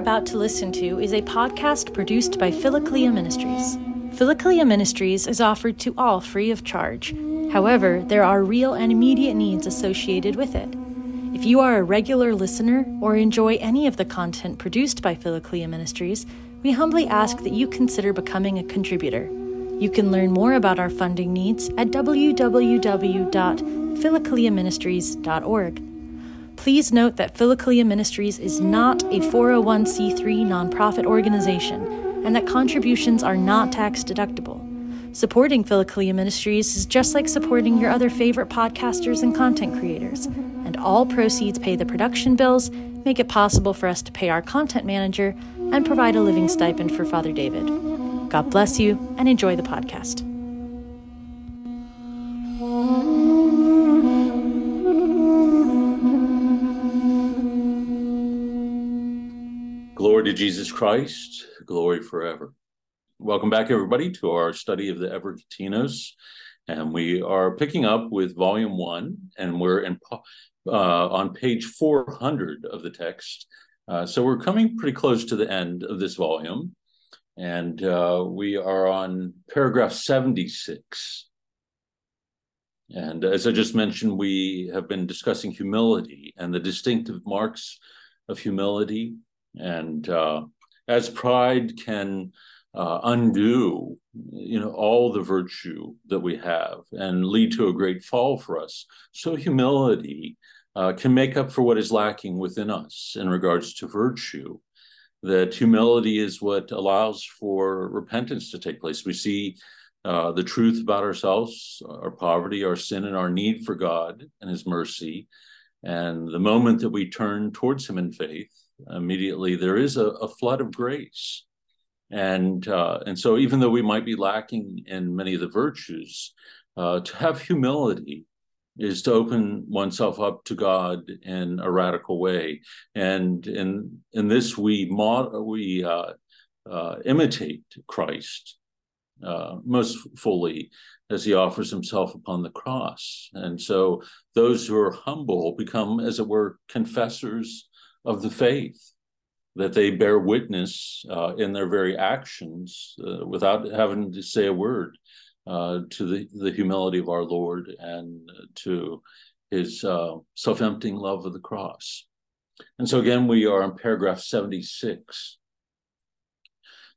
about to listen to is a podcast produced by Philokalia Ministries. Philokalia Ministries is offered to all free of charge. However, there are real and immediate needs associated with it. If you are a regular listener or enjoy any of the content produced by Philokalia Ministries, we humbly ask that you consider becoming a contributor. You can learn more about our funding needs at www.philokaliaministries.org. Please note that Philokalia Ministries is not a 401c3 nonprofit organization and that contributions are not tax deductible. Supporting Philokalia Ministries is just like supporting your other favorite podcasters and content creators, and all proceeds pay the production bills, make it possible for us to pay our content manager, and provide a living stipend for Father David. God bless you and enjoy the podcast. To Jesus Christ, glory forever. Welcome back, everybody, to our study of the Evergetinos. And we are picking up with volume one, and we're in, uh, on page 400 of the text. Uh, so we're coming pretty close to the end of this volume. And uh, we are on paragraph 76. And as I just mentioned, we have been discussing humility and the distinctive marks of humility and uh, as pride can uh, undo, you know, all the virtue that we have and lead to a great fall for us, so humility uh, can make up for what is lacking within us in regards to virtue. That humility is what allows for repentance to take place. We see uh, the truth about ourselves, our poverty, our sin, and our need for God and His mercy. And the moment that we turn towards Him in faith, immediately, there is a, a flood of grace. And uh, and so even though we might be lacking in many of the virtues, uh, to have humility is to open oneself up to God in a radical way. And in in this we mod, we uh, uh imitate Christ uh, most fully as he offers himself upon the cross. And so those who are humble become, as it were, confessors of the faith, that they bear witness uh, in their very actions uh, without having to say a word uh, to the, the humility of our Lord and to his uh, self emptying love of the cross. And so again, we are in paragraph 76.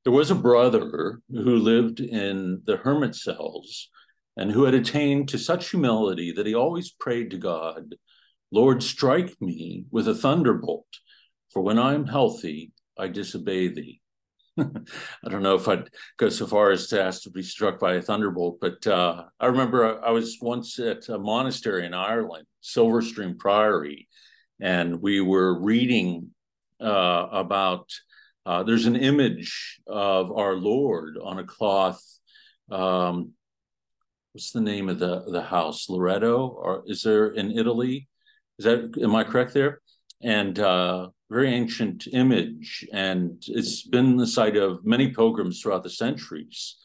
There was a brother who lived in the hermit cells and who had attained to such humility that he always prayed to God Lord, strike me with a thunderbolt, for when I'm healthy, I disobey thee. I don't know if I'd go so far as to ask to be struck by a thunderbolt, but uh, I remember I was once at a monastery in Ireland, Silverstream Priory, and we were reading uh, about uh, there's an image of our Lord on a cloth. Um, what's the name of the the house? Loretto? or is there in Italy? Is that am I correct there? And uh, very ancient image, and it's been the site of many pilgrims throughout the centuries.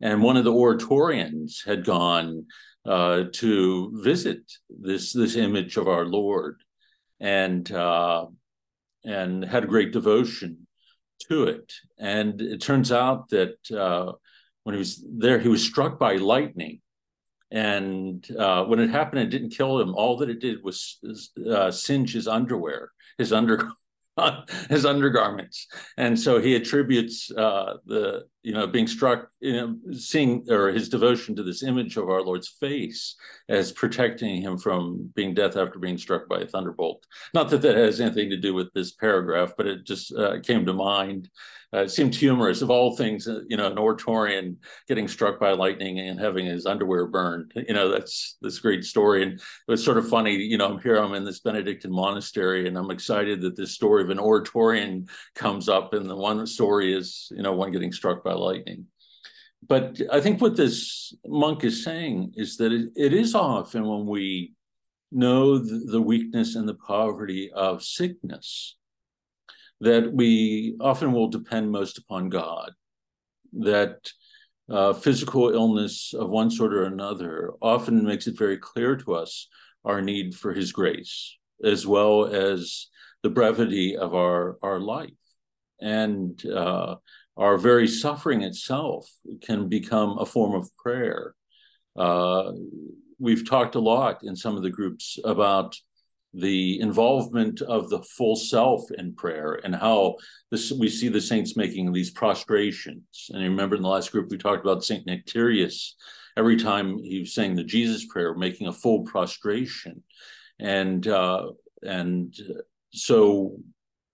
And one of the oratorians had gone uh, to visit this this image of our Lord, and uh, and had a great devotion to it. And it turns out that uh, when he was there, he was struck by lightning and uh, when it happened, it didn't kill him. All that it did was uh, singe his underwear, his under his undergarments, and so he attributes uh, the you know being struck, you know, seeing or his devotion to this image of our Lord's face as protecting him from being death after being struck by a thunderbolt. Not that that has anything to do with this paragraph, but it just uh, came to mind. Uh, it seemed humorous. Of all things, uh, you know, an oratorian getting struck by lightning and having his underwear burned. You know, that's this great story. And it was sort of funny. You know, I'm here. I'm in this Benedictine monastery, and I'm excited that this story of an oratorian comes up. And the one story is, you know, one getting struck by lightning. But I think what this monk is saying is that it, it is often when we know the, the weakness and the poverty of sickness that we often will depend most upon God, that uh, physical illness of one sort or another often makes it very clear to us our need for His grace, as well as the brevity of our, our life. and uh, our very suffering itself can become a form of prayer. Uh, we've talked a lot in some of the groups about the involvement of the full self in prayer and how this we see the saints making these prostrations. And remember in the last group we talked about Saint Nectarius. Every time he was saying the Jesus prayer, making a full prostration, and uh, and so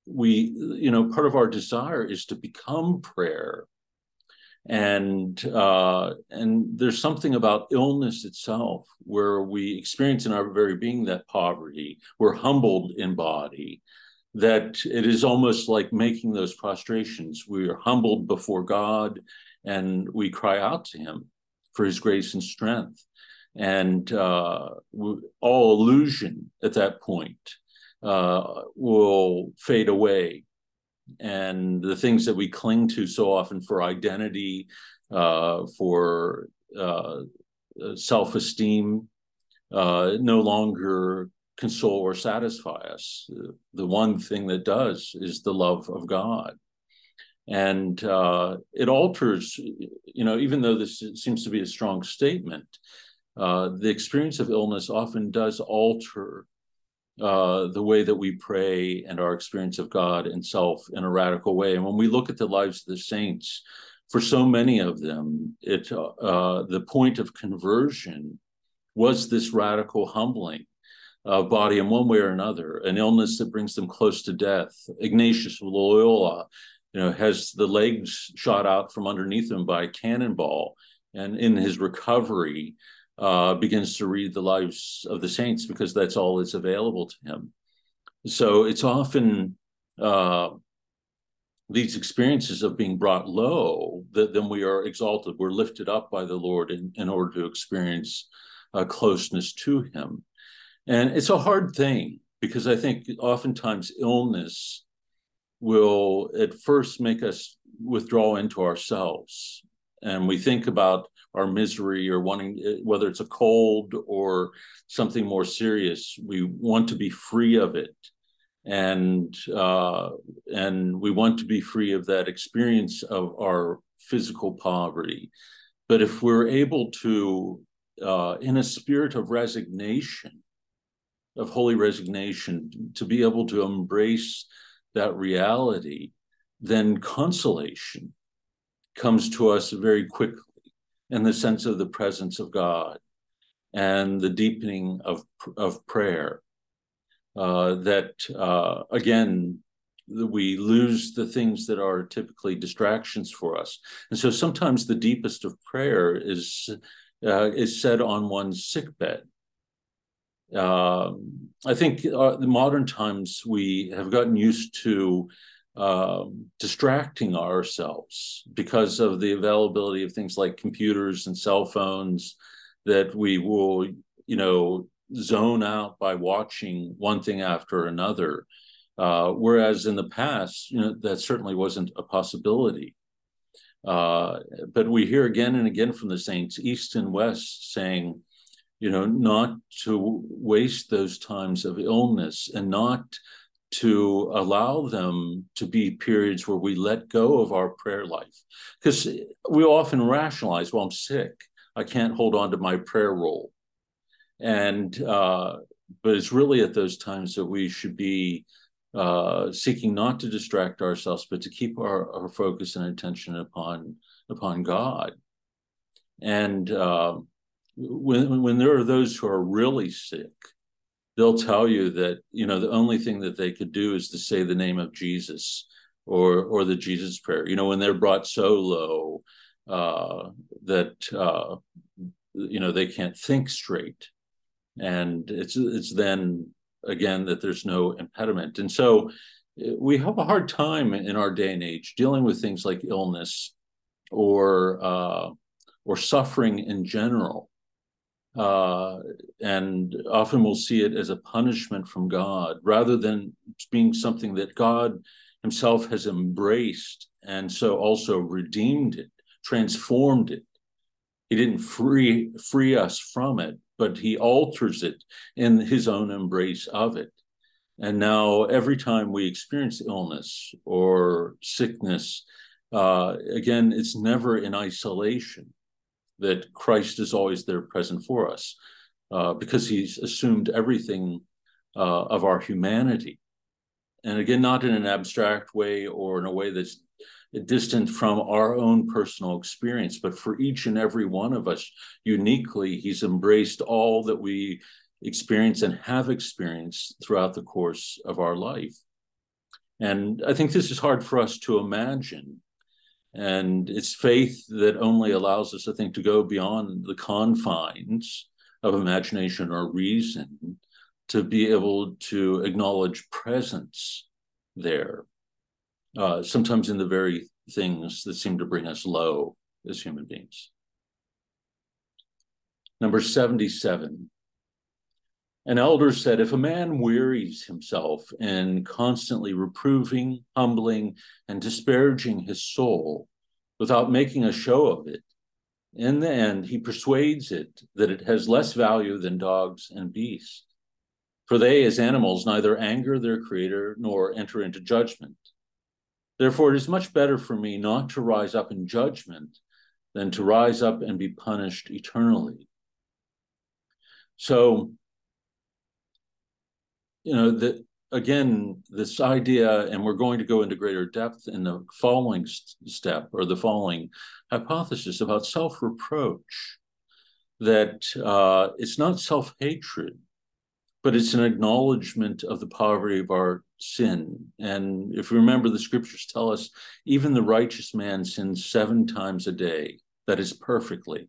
we you know part of our desire is to become prayer. And uh, and there's something about illness itself where we experience in our very being that poverty. We're humbled in body that it is almost like making those prostrations. We are humbled before god and we cry out to him for his grace and strength. And uh, all illusion at that point uh, will fade away. And the things that we cling to so often for identity, uh, for uh, self esteem, uh, no longer console or satisfy us. The one thing that does is the love of God. And uh, it alters, you know, even though this seems to be a strong statement, uh, the experience of illness often does alter uh, the way that we pray and our experience of God and self in a radical way. And when we look at the lives of the saints, for so many of them, it uh, the point of conversion was this radical humbling of body in one way or another, an illness that brings them close to death. Ignatius of Loyola, you know, has the legs shot out from underneath him by a cannonball, and in his recovery, uh, begins to read the lives of the saints because that's all that's available to him. So it's often uh, these experiences of being brought low that then we are exalted, we're lifted up by the Lord in, in order to experience uh, closeness to Him. And it's a hard thing because I think oftentimes illness will at first make us withdraw into ourselves. And we think about our misery or wanting eh, whether it's a cold or something more serious we want to be free of it. And uh, and we want to be free of that experience of our physical poverty. But if we're able to uh, in a spirit of resignation of holy resignation to be able to embrace that reality then consolation comes to us very quickly and the sense of the presence of God and the deepening of, of prayer. Uh, that uh, again, we lose the things that are typically distractions for us. And so sometimes the deepest of prayer is, uh, is said on one's sickbed. Uh, I think uh, the modern times we have gotten used to um, distracting ourselves because of the availability of things like computers and cell phones that we will, you know, zone out by watching one thing after another. Uh, whereas in the past, you know, that certainly wasn't a possibility. Uh, but we hear again and again from the saints, east and west, saying, you know, not to waste those times of illness and not to allow them to be periods where we let go of our prayer life. Because we often rationalize, well, I'm sick. I can't hold on to my prayer roll. And, uh, but it's really at those times that we should be uh, seeking not to distract ourselves, but to keep our, our focus and attention upon, upon God. And uh, when, when there are those who are really sick, they'll tell you that you know the only thing that they could do is to say the name of Jesus or or the Jesus prayer. You know, when they're brought so low uh, that uh, you know they can't think straight, and it's it's then again that there's no impediment, and so eh, we have a hard time in our day and age dealing with things like illness or uh, or suffering in general uh, and often we'll see it as a punishment from God rather than being something that God Himself has embraced and so also redeemed it, transformed it. He didn't free free us from it, but He alters it in His own embrace of it. And now, every time we experience illness or sickness, uh, again, it's never in isolation that Christ is always there present for us uh, because he's assumed everything uh, of our humanity. And again, not in an abstract way or in a way that's distant from our own personal experience, but for each and every one of us uniquely, he's embraced all that we experience and have experienced throughout the course of our life. And I think this is hard for us to imagine. And it's faith that only allows us, I think, to go beyond the confines of imagination or reason to be able to acknowledge presence there, uh, sometimes in the very things that seem to bring us low as human beings. Number 77 an elder said, If a man wearies himself in constantly reproving, humbling, and disparaging his soul without making a show of it, in the end he persuades it that it has less value than dogs and beasts. For they, as animals, neither anger their creator nor enter into judgment. Therefore, it is much better for me not to rise up in judgment than to rise up and be punished eternally. So, you know that again this idea and we're going to go into greater depth in the following step or the following hypothesis about self-reproach that uh, it's not self-hatred but it's an acknowledgement of the poverty of our sin. And if you remember the scriptures tell us even the righteous man sins seven times a day. That is perfectly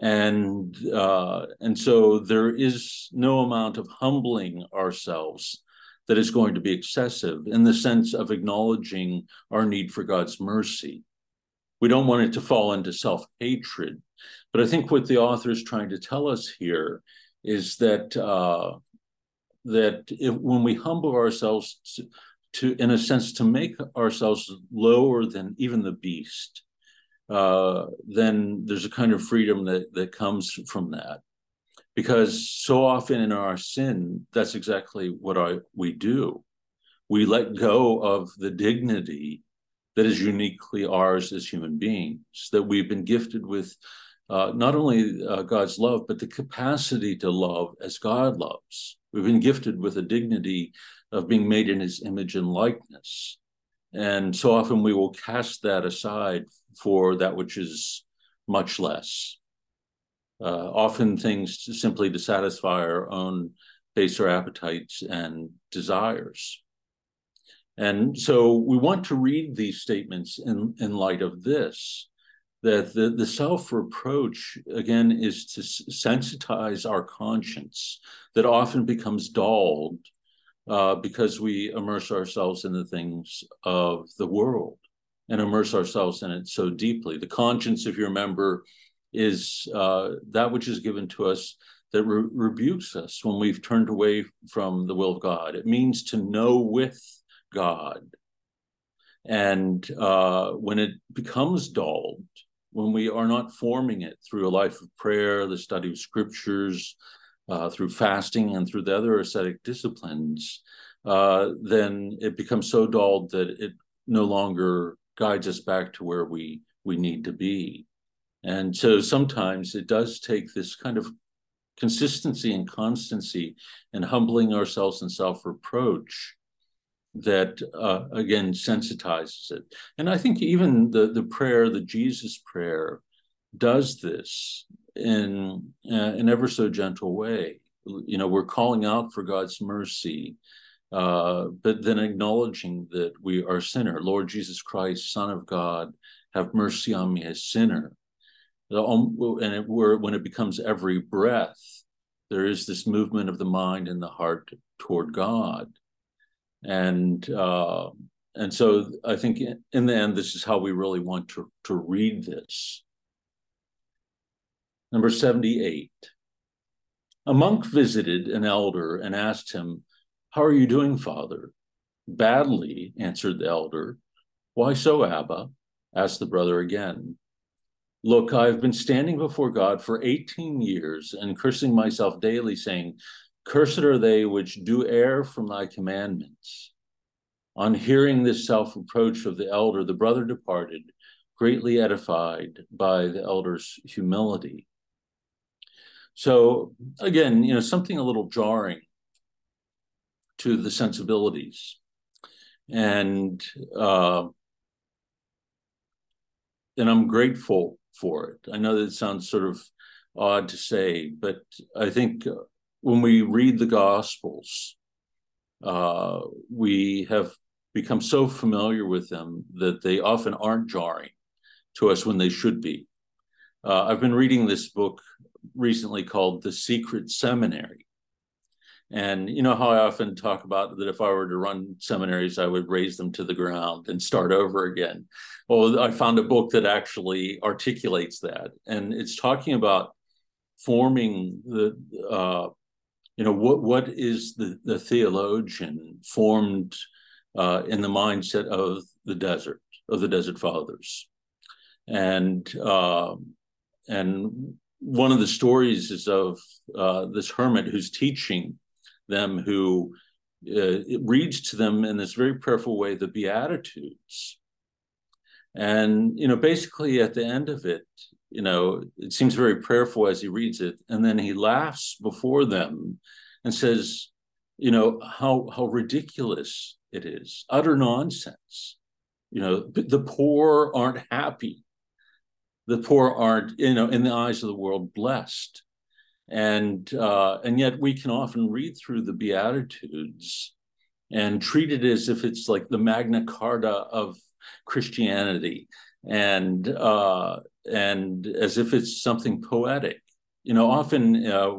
and uh, and so there is no amount of humbling ourselves that is going to be excessive in the sense of acknowledging our need for God's mercy. We don't want it to fall into self hatred, but I think what the author is trying to tell us here is that uh, that if, when we humble ourselves to, to, in a sense, to make ourselves lower than even the beast, uh, then there's a kind of freedom that that comes from that. Because so often in our sin that's exactly what I, we do. We let go of the dignity that is uniquely ours as human beings that we've been gifted with uh, not only uh, god's love but the capacity to love as god loves. We've been gifted with a dignity of being made in his image and likeness. And so often we will cast that aside for that which is much less. Uh, often things to, simply to satisfy our own baser appetites and desires. And so we want to read these statements in, in light of this that the, the self reproach, again, is to sensitize our conscience that often becomes dulled uh, because we immerse ourselves in the things of the world and immerse ourselves in it so deeply. The conscience, if you remember, is uh, that which is given to us that re- rebukes us when we've turned away from the will of God. It means to know with God. And uh, when it becomes dulled, when we are not forming it through a life of prayer, the study of scriptures, uh, through fasting, and through the other ascetic disciplines, uh, then it becomes so dulled that it no longer guides us back to where we we need to be. And so sometimes it does take this kind of consistency and constancy and humbling ourselves and self-reproach that uh, again sensitizes it. And I think even the the prayer, the Jesus prayer, does this in uh, an ever so gentle way. You know, we're calling out for God's mercy uh, but then acknowledging that we are sinner. Lord Jesus Christ, Son of God, have mercy on me, a sinner. And it, when it becomes every breath, there is this movement of the mind and the heart toward God. And uh, and so I think in the end, this is how we really want to, to read this. Number 78. A monk visited an elder and asked him, how are you doing, father? Badly, answered the elder. Why so, Abba? asked the brother again. Look, I have been standing before God for 18 years and cursing myself daily, saying, Cursed are they which do err from thy commandments. On hearing this self reproach of the elder, the brother departed, greatly edified by the elder's humility. So, again, you know, something a little jarring to the sensibilities. And uh, and I'm grateful for it. I know that it sounds sort of odd to say, but I think when we read the Gospels, uh, we have become so familiar with them that they often aren't jarring to us when they should be. Uh, I've been reading this book recently called The Secret Seminary. And you know how I often talk about that if I were to run seminaries, I would raze them to the ground and start over again. Well, I found a book that actually articulates that. And it's talking about forming the uh, you know what what is the the theologian formed uh, in the mindset of the desert of the desert fathers and uh, and one of the stories is of uh, this hermit who's teaching them who uh, reads to them in this very prayerful way the beatitudes and you know basically at the end of it you know, it seems very prayerful as he reads it. And then he laughs before them and says, you know, how how ridiculous it is, utter nonsense. You know, the poor aren't happy. The poor aren't, you know, in the eyes of the world, blessed. And uh, and yet we can often read through the Beatitudes and treat it as if it's like the Magna Carta of Christianity and uh, and as if it's something poetic. You know, often uh,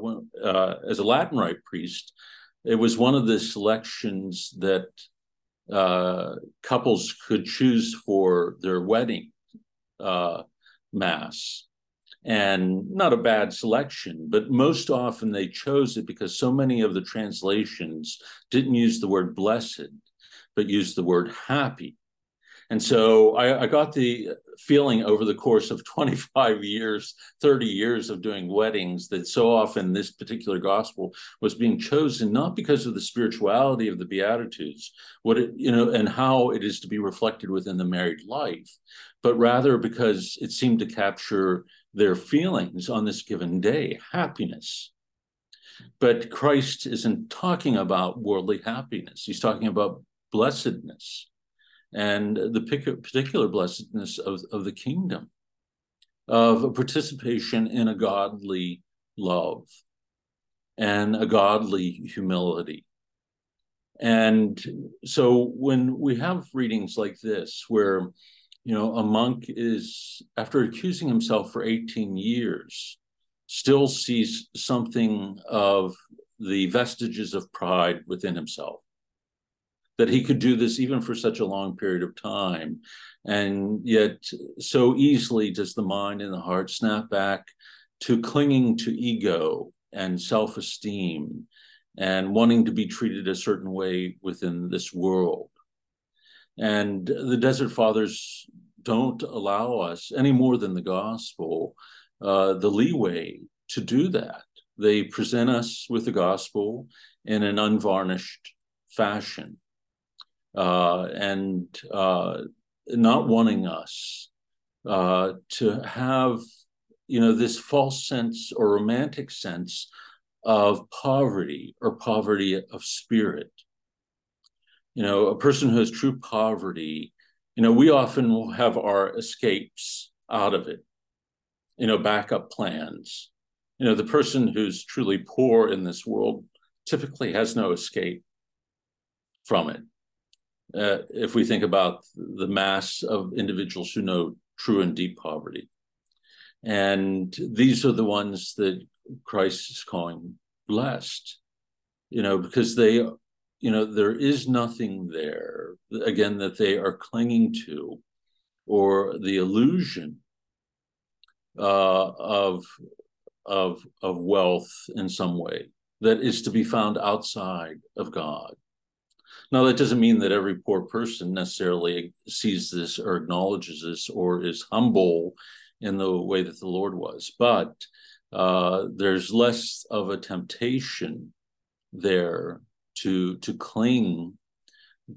uh, as a Latin Rite priest, it was one of the selections that uh, couples could choose for their wedding uh, mass. And not a bad selection, but most often they chose it because so many of the translations didn't use the word blessed, but used the word happy. And so I, I, got the feeling over the course of 25 years, 30 years of doing weddings that so often this particular gospel was being chosen not because of the spirituality of the Beatitudes, what it, you know, and how it is to be reflected within the married life, but rather because it seemed to capture their feelings on this given day, happiness. But Christ isn't talking about worldly happiness. He's talking about blessedness and the particular blessedness of, of the kingdom, of a participation in a godly love and a godly humility. And so when we have readings like this, where you know a monk is after accusing himself for 18 years still sees something of the vestiges of pride within himself that he could do this even for such a long period of time. And yet, so easily does the mind and the heart snap back to clinging to ego and self esteem and wanting to be treated a certain way within this world. And the Desert Fathers don't allow us any more than the gospel uh, the leeway to do that. They present us with the gospel in an unvarnished fashion uh, and uh, not wanting us uh, to have, you know, this false sense or romantic sense of poverty or poverty of spirit. You know, a person who has true poverty, you know, we often will have our escapes out of it, you know, backup plans. You know, the person who's truly poor in this world typically has no escape from it uh, if we think about the mass of individuals who know true and deep poverty. And these are the ones that Christ is calling blessed, you know, because they, you know, there is nothing there, again, that they are clinging to or the illusion uh, of, of, of wealth in some way that is to be found outside of God. Now, that doesn't mean that every poor person necessarily sees this or acknowledges this or is humble in the way that the Lord was, but uh, there's less of a temptation there to to cling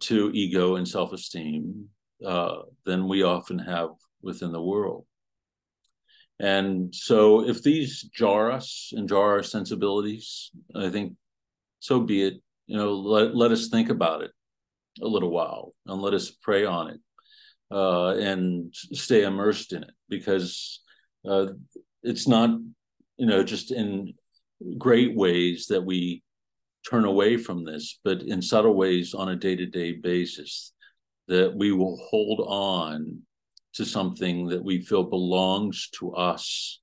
to ego and self-esteem uh, than we often have within the world. And so, if these jar us and jar our sensibilities, I think so be it. You know, let, let us think about it a little while and let us pray on it uh, and stay immersed in it because uh, it's not, you know, just in great ways that we turn away from this, but in subtle ways on a day to day basis that we will hold on to something that we feel belongs to us.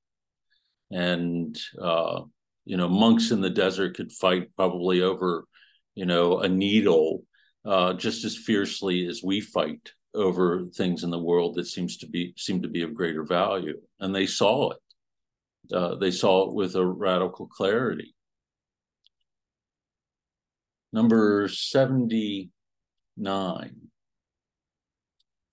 And, uh, you know, monks in the desert could fight probably over, you know, a needle uh, just as fiercely as we fight over things in the world that seems to be seem to be of greater value. And they saw it. Uh, they saw it with a radical clarity. Number 79.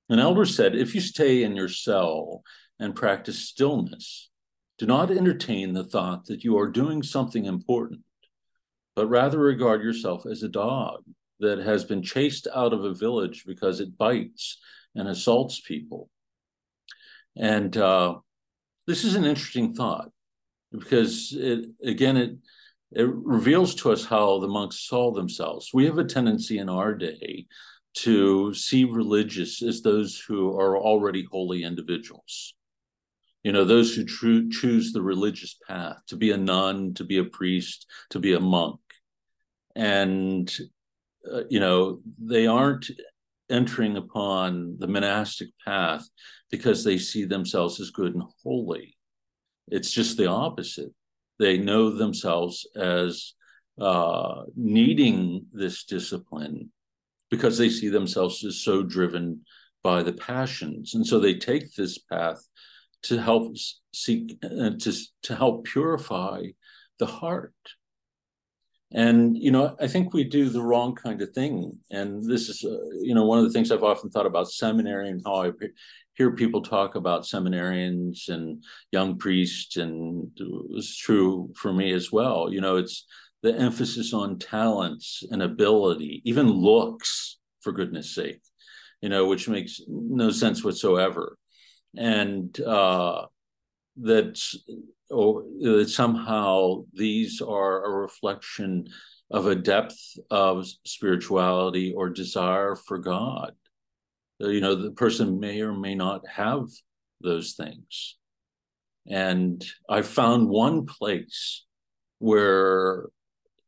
An elder said, If you stay in your cell and practice stillness, do not entertain the thought that you are doing something important, but rather regard yourself as a dog that has been chased out of a village because it bites and assaults people. And uh, this is an interesting thought because it again it it reveals to us how the monks saw themselves. We have a tendency in our day to see religious as those who are already holy individuals. You know, those who tr- choose the religious path to be a nun, to be a priest, to be a monk. And, uh, you know, they aren't entering upon the monastic path because they see themselves as good and holy. It's just the opposite. They know themselves as uh, needing this discipline because they see themselves as so driven by the passions. And so they take this path to help seek uh, to, to help purify the heart. And you know i think we do the wrong kind of thing. And this is uh, you know one of the things i've often thought about seminary and how i hear people talk about seminarians and young priests and it was true for me as well you know it's the emphasis on talents and ability, even looks, for goodness sake, you know, which makes no sense whatsoever. And uh, that, or, that somehow these are a reflection of a depth of spirituality or desire for God. Uh, you know, the person may or may not have those things. And I found one place where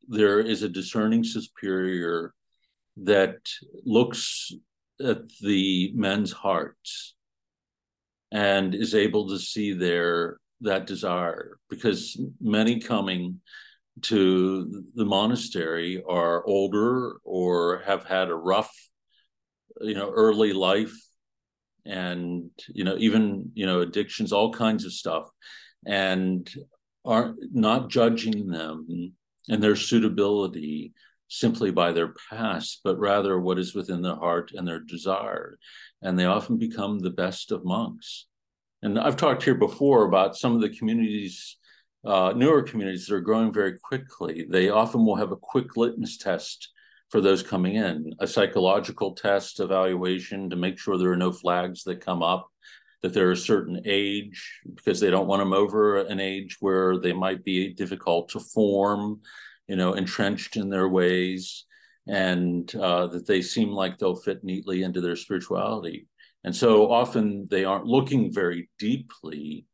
there is a discerning superior that looks at the men's hearts and is able to see their that desire because many coming to the monastery are older or have had a rough you know early life and you know even you know addictions all kinds of stuff and are not judging them and their suitability simply by their past, but rather what is within their heart and their desire. And they often become the best of monks. And I've talked here before about some of the communities, uh, newer communities that are growing very quickly. They often will have a quick litmus test for those coming in, a psychological test evaluation to make sure there are no flags that come up, that they're a certain age, because they don't want them over an age where they might be difficult to form you know, entrenched in their ways, and uh, that they seem like they'll fit neatly into their spirituality. And so often they aren't looking very deeply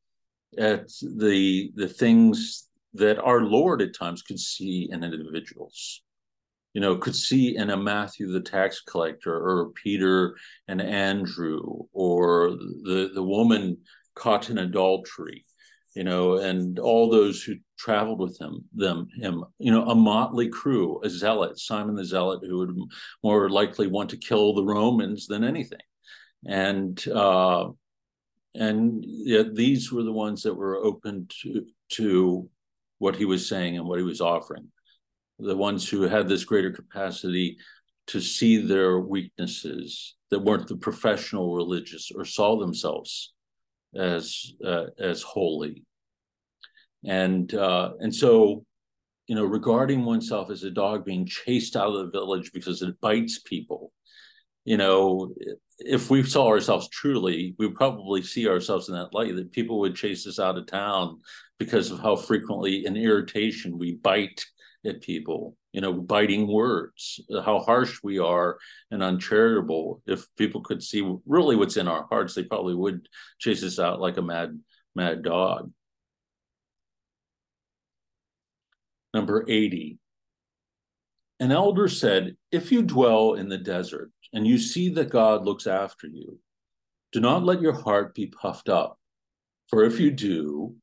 at the the things that our Lord at times could see in individuals. You know, could see in a Matthew the tax collector or Peter and Andrew or the, the woman caught in adultery you know, and all those who traveled with him, them, him, you know, a motley crew, a zealot, Simon the Zealot, who would more likely want to kill the Romans than anything. And uh, and yet these were the ones that were open to to what he was saying and what he was offering. The ones who had this greater capacity to see their weaknesses that weren't the professional religious or saw themselves as uh, as holy and uh, and so you know, regarding oneself as a dog being chased out of the village because it bites people. You know, if we saw ourselves truly, we probably see ourselves in that light that people would chase us out of town because of how frequently in irritation we bite at people, you know, biting words, uh, how harsh we are and uncharitable. If people could see really what's in our hearts, they probably would chase us out like a mad, mad dog. Number 80. An elder said, If you dwell in the desert and you see that God looks after you, do not let your heart be puffed up. For if you do,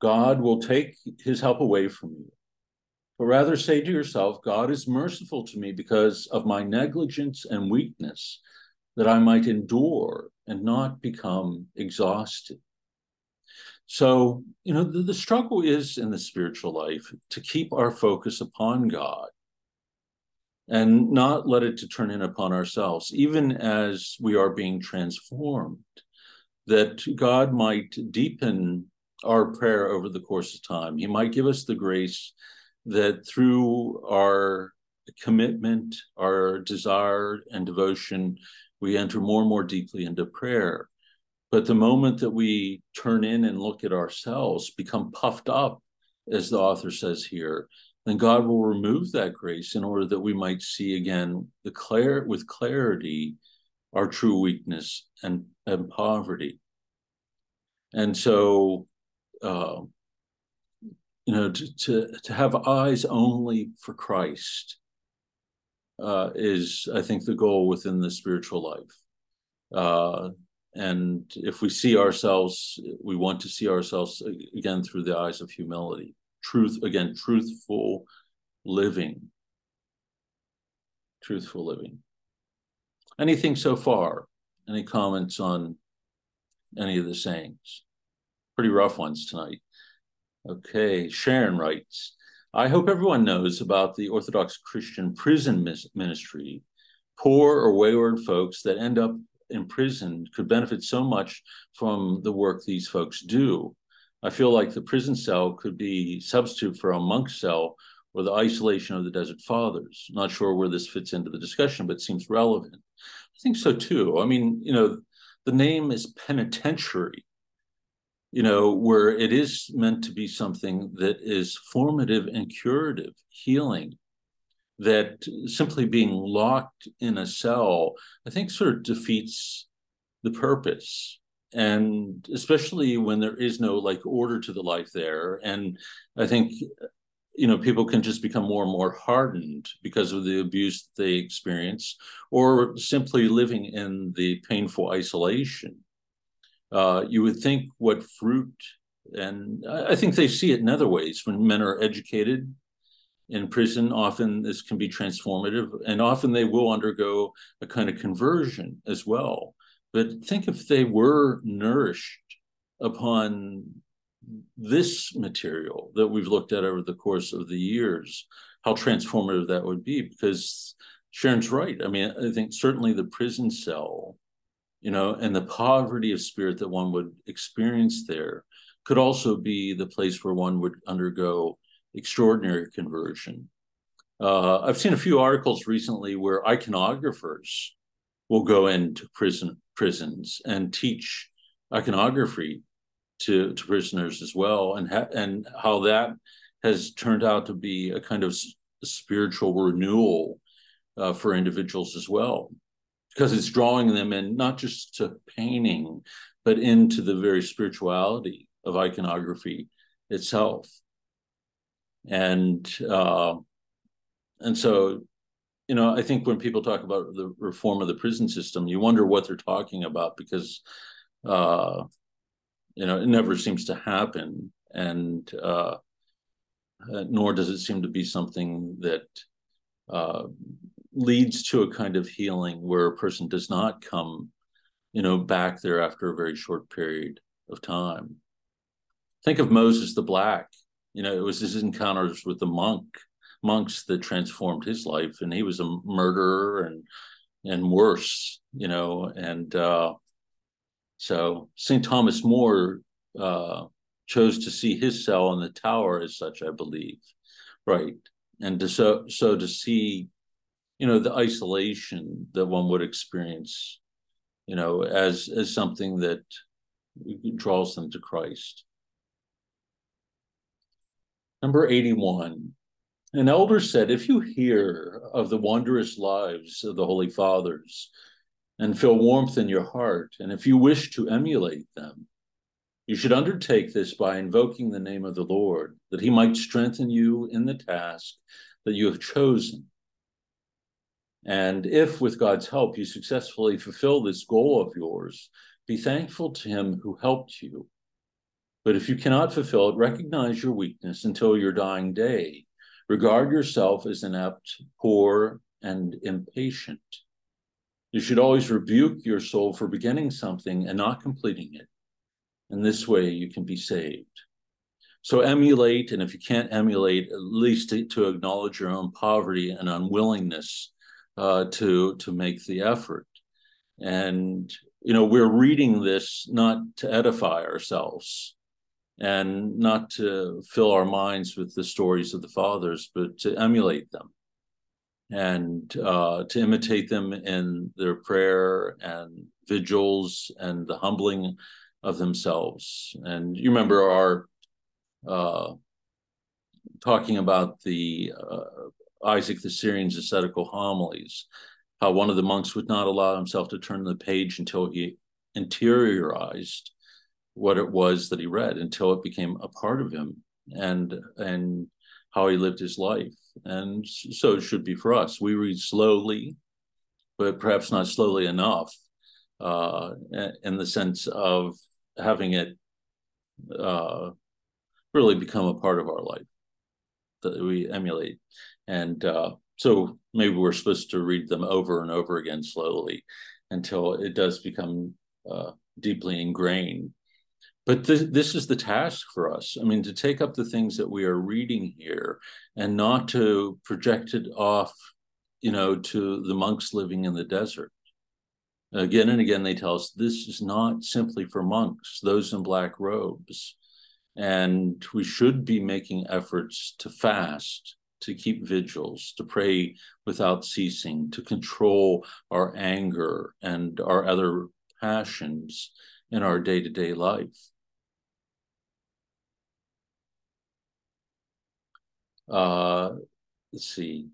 God will take his help away from you. But rather say to yourself, God is merciful to me because of my negligence and weakness, that I might endure and not become exhausted. So, you know, the, the, struggle is in the spiritual life to keep our focus upon God and not let it to turn in upon ourselves, even as we are being transformed, that God might deepen our prayer over the course of time. He might give us the grace that through our commitment, our desire and devotion, we enter more and more deeply into prayer but the moment that we turn in and look at ourselves, become puffed up, as the author says here, then God will remove that grace in order that we might see again the clear with clarity our true weakness and, and poverty. And so, uh, you know, to, to, to have eyes only for Christ uh, is, I think, the goal within the spiritual life. Uh, and if we see ourselves we want to see ourselves again through the eyes of humility truth again truthful living. Truthful living. Anything so far? Any comments on any of the sayings? Pretty rough ones tonight okay sharon writes i hope everyone knows about the orthodox christian prison ministry poor or wayward folks that end up imprisoned could benefit so much from the work these folks do. I feel like the prison cell could be substitute for a monk cell or the isolation of the Desert Fathers. Not sure where this fits into the discussion, but seems relevant. I think so too. I mean, you know, the name is penitentiary, you know, where it is meant to be something that is formative and curative, healing, that simply being locked in a cell, I think, sort of defeats the purpose. And especially when there is no like order to the life there. And I think, you know, people can just become more and more hardened because of the abuse that they experience or simply living in the painful isolation. Uh, you would think what fruit, and I think they see it in other ways when men are educated in prison often this can be transformative and often they will undergo a kind of conversion as well. But think if they were nourished upon this material that we've looked at over the course of the years how transformative that would be because sharon's right. I mean i think certainly the prison cell you know and the poverty of spirit that one would experience there could also be the place where one would undergo extraordinary conversion. Uh, I've seen a few articles recently where iconographers will go into prison prisons and teach iconography to, to prisoners as well, and ha- and how that has turned out to be a kind of s- spiritual renewal uh, for individuals as well, because it's drawing them in not just to painting, but into the very spirituality of iconography itself. And uh, and so you know i think when people talk about the reform of the prison system you wonder what they're talking about because uh, you know it never seems to happen. And uh, uh nor does it seem to be something that uh, leads to a kind of healing where a person does not come you know back there after a very short period of time. Think of moses the black. You know, it was his encounters with the monk monks that transformed his life, and he was a murderer and and worse, you know, and uh, so St. Thomas More uh, chose to see his cell in the tower as such, I believe, right. And to so so to see you know the isolation that one would experience you know as as something that draws them to christ number 81 an elder said if you hear of the wondrous lives of the holy fathers and feel warmth in your heart and if you wish to emulate them you should undertake this by invoking the name of the Lord, that he might strengthen you in the task that you have chosen. And if, with God's help, you successfully fulfill this goal of yours, be thankful to him who helped you. But if you cannot fulfill it, recognize your weakness until your dying day. Regard yourself as inept, poor, and impatient. You should always rebuke your soul for beginning something and not completing it and this way you can be saved. So emulate, and if you can't emulate, at least to, to acknowledge your own poverty and unwillingness uh, to to make the effort. And you know, we're reading this not to edify ourselves and not to fill our minds with the stories of the fathers, but to emulate them and uh, to imitate them in their prayer and vigils and the humbling of themselves. And you remember our uh, talking about the uh, Isaac the Syrian's ascetical homilies, how one of the monks would not allow himself to turn the page until he interiorized what it was that he read, until it became a part of him and and how he lived his life. And so it should be for us. We read slowly, but perhaps not slowly enough uh, in the sense of having it uh, really become a part of our life that we emulate. And uh, so maybe we're supposed to read them over and over again slowly until it does become uh, deeply ingrained. But th- this is the task for us. I mean, to take up the things that we are reading here and not to project it off, you know, to the monks living in the desert Again and again, they tell us this is not simply for monks, those in black robes. And we should be making efforts to fast, to keep vigils, to pray without ceasing, to control our anger and our other passions in our day to day life. Uh, let's see.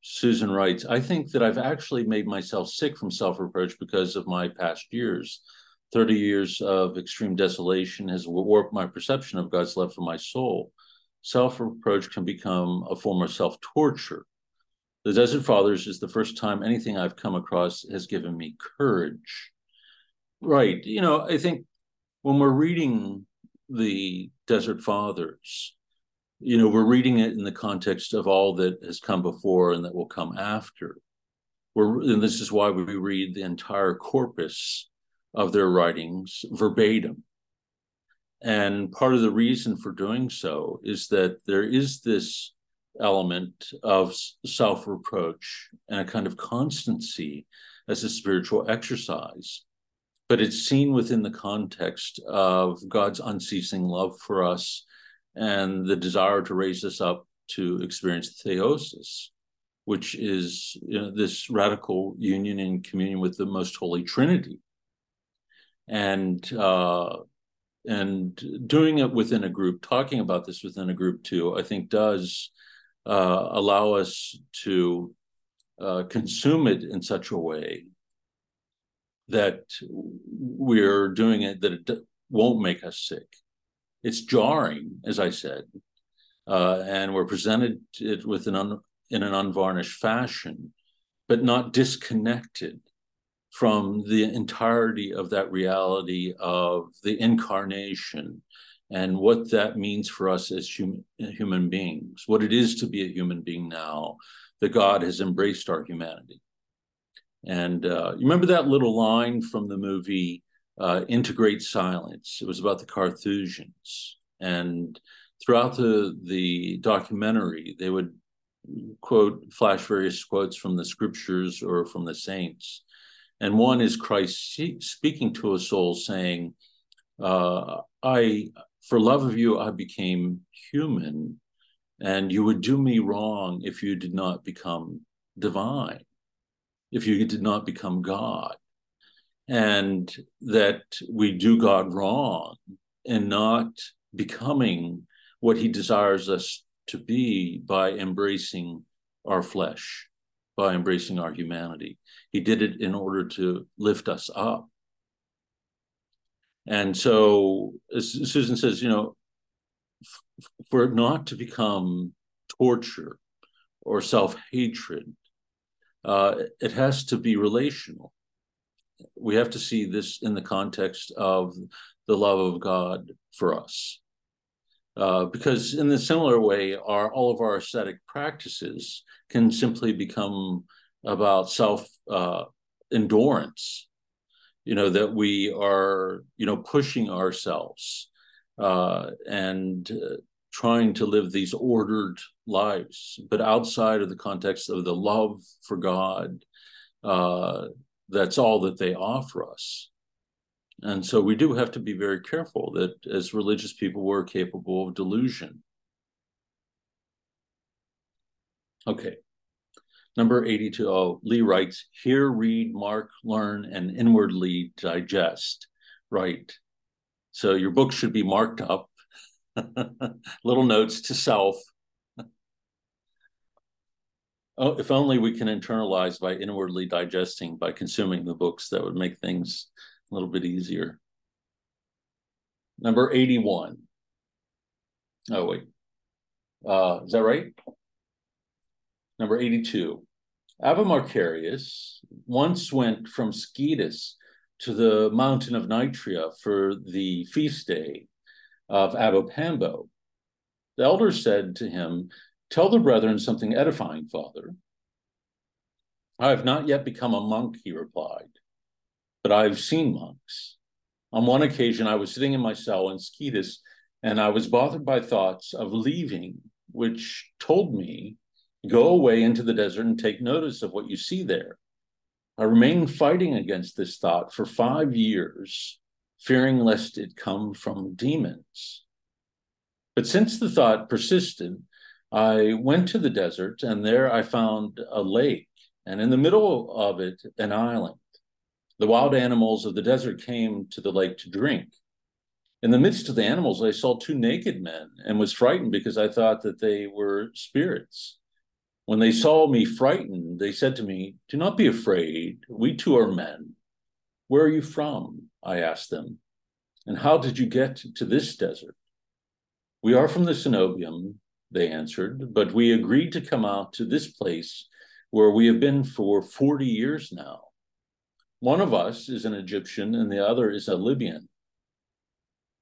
Susan writes, I think that I've actually made myself sick from self reproach because of my past years. 30 years of extreme desolation has warped my perception of God's love for my soul. Self reproach can become a form of self torture. The Desert Fathers is the first time anything I've come across has given me courage. Right. You know, I think when we're reading the Desert Fathers, you know, we're reading it in the context of all that has come before and that will come after. We're, and this is why we read the entire corpus of their writings verbatim. And part of the reason for doing so is that there is this element of self reproach and a kind of constancy as a spiritual exercise. But it's seen within the context of God's unceasing love for us and the desire to raise us up to experience theosis, which is you know, this radical union and communion with the most holy Trinity. And uh, and doing it within a group, talking about this within a group too, I think does uh, allow us to uh, consume it in such a way that we're doing it that it won't make us sick. It's jarring, as I said, uh, and we're presented it with an un, in an unvarnished fashion, but not disconnected from the entirety of that reality of the incarnation and what that means for us as human, human beings, what it is to be a human being now, that God has embraced our humanity. And uh, you remember that little line from the movie uh, Into Great Silence. It was about the Carthusians. And throughout the, the documentary, they would quote, flash various quotes from the scriptures or from the saints. And one is Christ speaking to a soul saying, uh, I, for love of you, I became human And you would do me wrong if you did not become divine, if you did not become God. And that we do God wrong in not becoming what he desires us to be by embracing our flesh, by embracing our humanity. He did it in order to lift us up. And so, Susan says, you know, for it not to become torture or self hatred, uh, it has to be relational. We have to see this in the context of the love of God for us. Uh, because in a similar way, our all of our ascetic practices can simply become about self uh, endurance. You know that we are, you know, pushing ourselves uh, and uh, trying to live these ordered lives, but outside of the context of the love for God. Uh, that's all that they offer us. And so we do have to be very careful that as religious people, we're capable of delusion. Okay. Number 82. Oh, Lee writes, hear, read, mark, learn, and inwardly digest. Right. So your book should be marked up, little notes to self. Oh, if only we can internalize by inwardly digesting, by consuming the books, that would make things a little bit easier. Number 81. Oh, wait. Uh, is that right? Number 82. Abba Macarius once went from Scetis to the mountain of Nitria for the feast day of Abba-Pambo. The elder said to him, Tell the brethren something edifying, father. I have not yet become a monk, he replied but I've seen monks. On one occasion, I was sitting in my cell in Scetis, and I was bothered by thoughts of leaving, which told me, go away into the desert and take notice of what you see there. I remained fighting against this thought for five years, fearing lest it come from demons. But since the thought persisted, I went to the desert, and there I found a lake, and in the middle of it, an island. The wild animals of the desert came to the lake to drink. In the midst of the animals, I saw two naked men and was frightened because I thought that they were spirits. When they saw me frightened, they said to me, Do not be afraid. We too are men. Where are you from? I asked them. And how did you get to this desert? We are from the Cenobium, they answered, but we agreed to come out to this place where we have been for 40 years now. One of us is an Egyptian and the other is a Libyan.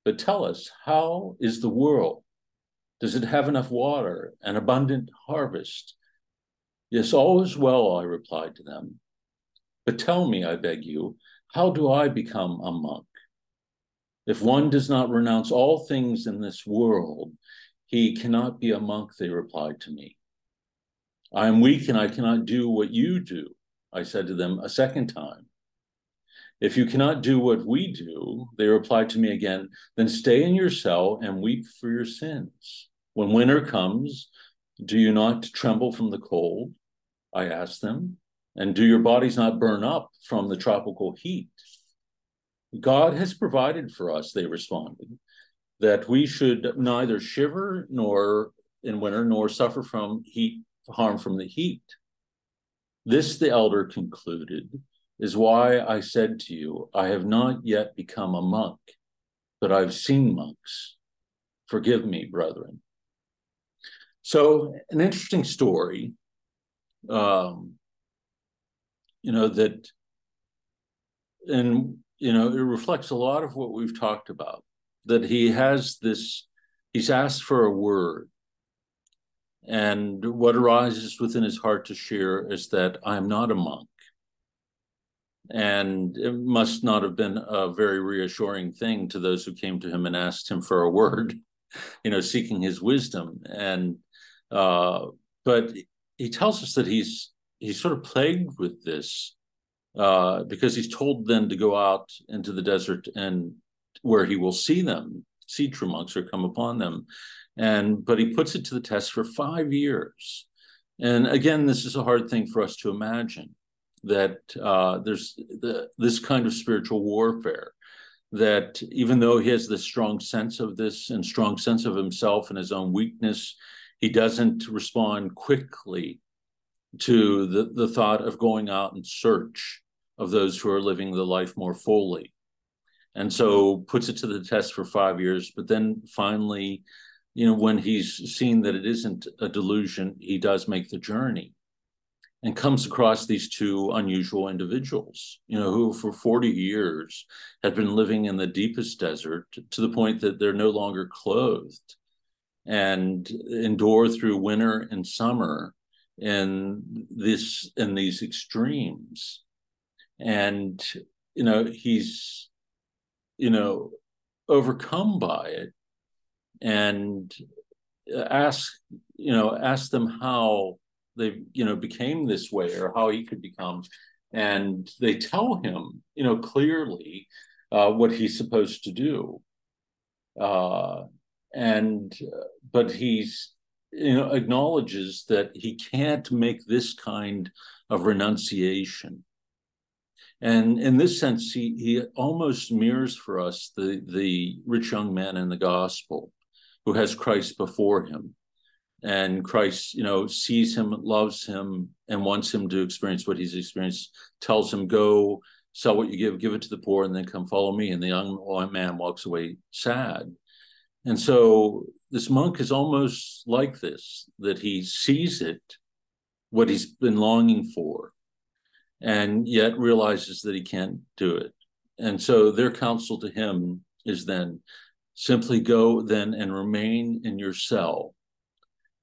But tell us, how is the world? Does it have enough water, an abundant harvest? Yes, all is well, I replied to them. But tell me, I beg you, how do I become a monk? If one does not renounce all things in this world, he cannot be a monk, they replied to me. I am weak and I cannot do what you do, I said to them a second time. If you cannot do what we do, they replied to me again, then stay in your cell and weep for your sins. When winter comes, do you not tremble from the cold? I asked them. And do your bodies not burn up from the tropical heat? God has provided for us, they responded, that we should neither shiver nor in winter nor suffer from heat harm from the heat. This the elder concluded is why I said to you, I have not yet become a monk, but I've seen monks. Forgive me, brethren. So, an interesting story, um, you know, that, and, you know, it reflects a lot of what we've talked about, that he has this, he's asked for a word. And what arises within his heart to share is that I'm not a monk and it must not have been a very reassuring thing to those who came to him and asked him for a word, you know, seeking his wisdom. And uh, but he tells us that he's he's sort of plagued with this uh, because he's told them to go out into the desert and where he will see them. Sitra monks or come upon them. And but he puts it to the test for five years. And again, this is a hard thing for us to imagine that uh, there's the, this kind of spiritual warfare that even though he has this strong sense of this and strong sense of himself and his own weakness, he doesn't respond quickly to the, the thought of going out in search of those who are living the life more fully. And so puts it to the test for five years, but then finally, you know, when he's seen that it isn't a delusion, he does make the journey and comes across these two unusual individuals, you know, who for 40 years had been living in the deepest desert to the point that they're no longer clothed and endure through winter and summer in this in these extremes. And you know he's you know overcome by it and ask you know ask them how they you know became this way or how he could become. And they tell him you know clearly uh, what he's supposed to do. Uh, and but he's you know acknowledges that he can't make this kind of renunciation. And in this sense he he almost mirrors for us the the rich young man in the gospel who has christ before him and christ you know sees him loves him and wants him to experience what he's experienced tells him go sell what you give give it to the poor and then come follow me and the young man walks away sad and so this monk is almost like this that he sees it, what he's been longing for, and yet realizes that he can't do it. And so their counsel to him is then simply go then and remain in your cell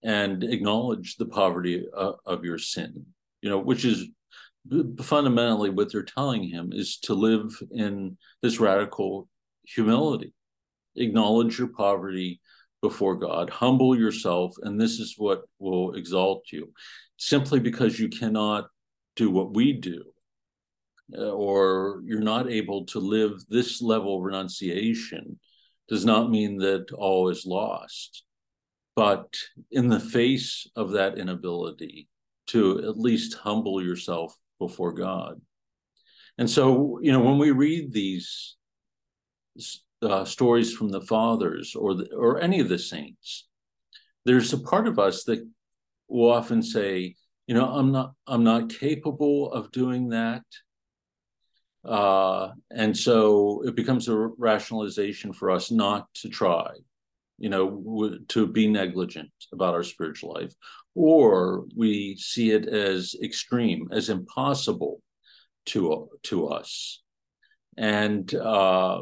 and acknowledge the poverty of, of your sin, you know, which is fundamentally what they're telling him is to live in this radical humility acknowledge your poverty before God, humble yourself, and this is what will exalt you. Simply because you cannot do what we do, uh, or you're not able to live this level of renunciation, does not mean that all is lost. But in the face of that inability to at least humble yourself before God. And so, you know, when we read these uh, stories from the fathers or the, or any of the saints, there's a part of us that will often say, you know, I'm not I'm not capable of doing that. Uh, and so it becomes a rationalization for us not to try, you know, to be negligent about our spiritual life, or we see it as extreme, as impossible to to us, and uh,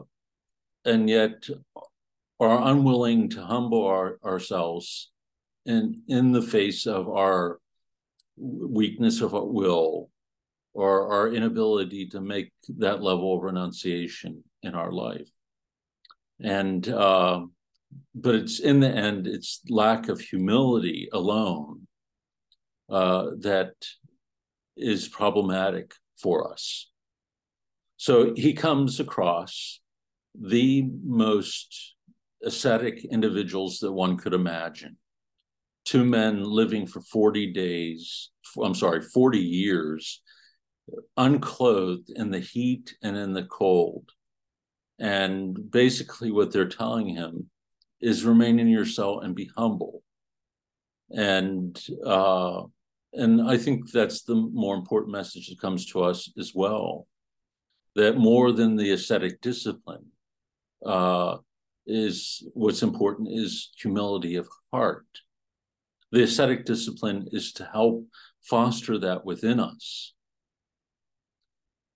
and yet are unwilling to humble our, ourselves in in the face of our weakness of will or our inability to make that level of renunciation in our life. And uh, but it's in the end it's lack of humility alone uh, that is problematic for us so he comes across the most ascetic individuals that one could imagine. Two men living for 40 days, I'm sorry, 40 years, unclothed in the heat and in the cold. And basically, what they're telling him is remain in your and be humble. And uh, and I think that's the more important message that comes to us as well. That more than the ascetic discipline, uh, is what's important is humility of heart. The ascetic discipline is to help foster that within us.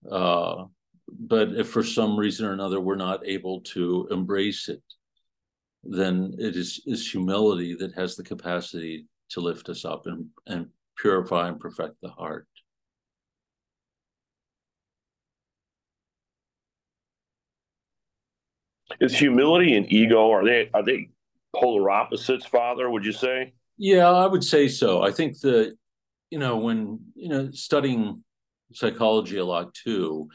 Uh, but if for some reason or another we're not able to embrace it, then it is, is humility that has the capacity to lift us up and, and purify and perfect the heart. Is humility and ego are they are they polar opposites, Father? Would you say? Yeah, I would say so. I think that you know when you know studying psychology a lot too,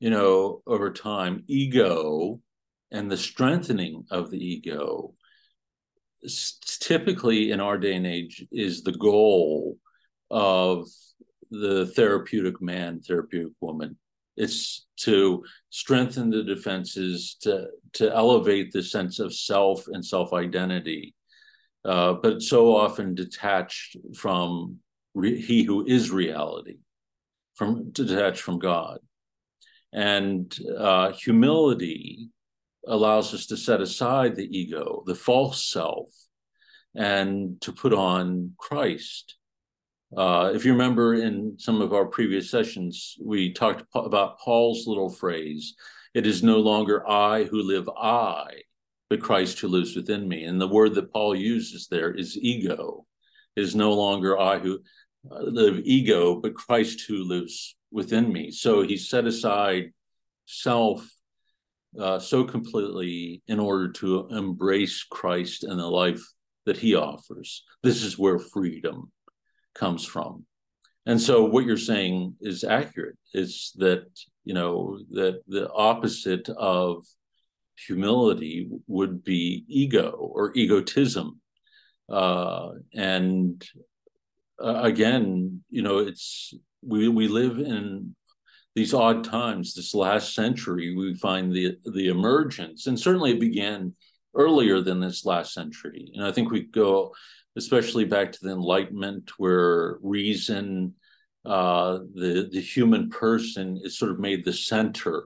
you know over time, ego and the strengthening of the ego typically in our day and age is the goal of the therapeutic man, therapeutic woman. It's to strengthen the defenses, to to elevate the sense of self and self identity, uh, but so often detached from re- he who is reality, from detached from God, and uh, humility allows us to set aside the ego, the false self, and to put on Christ. Uh, if you remember in some of our previous sessions, we talked about Paul's little phrase it is no longer I who live I, but Christ who lives within me. And the word that Paul uses there is ego. It is no longer I who uh, live ego, but Christ who lives within me. So he set aside self uh, so completely in order to embrace Christ and the life that he offers. This is where freedom comes from. And so what you're saying is accurate. Is that, you know, that the opposite of humility would be ego or egotism. Uh, and uh, again, you know, it's we we live in these odd times. This last century, we find the the emergence, and certainly it began earlier than this last century. And I think we go especially back to the Enlightenment, where reason, uh, the the human person, is sort of made the center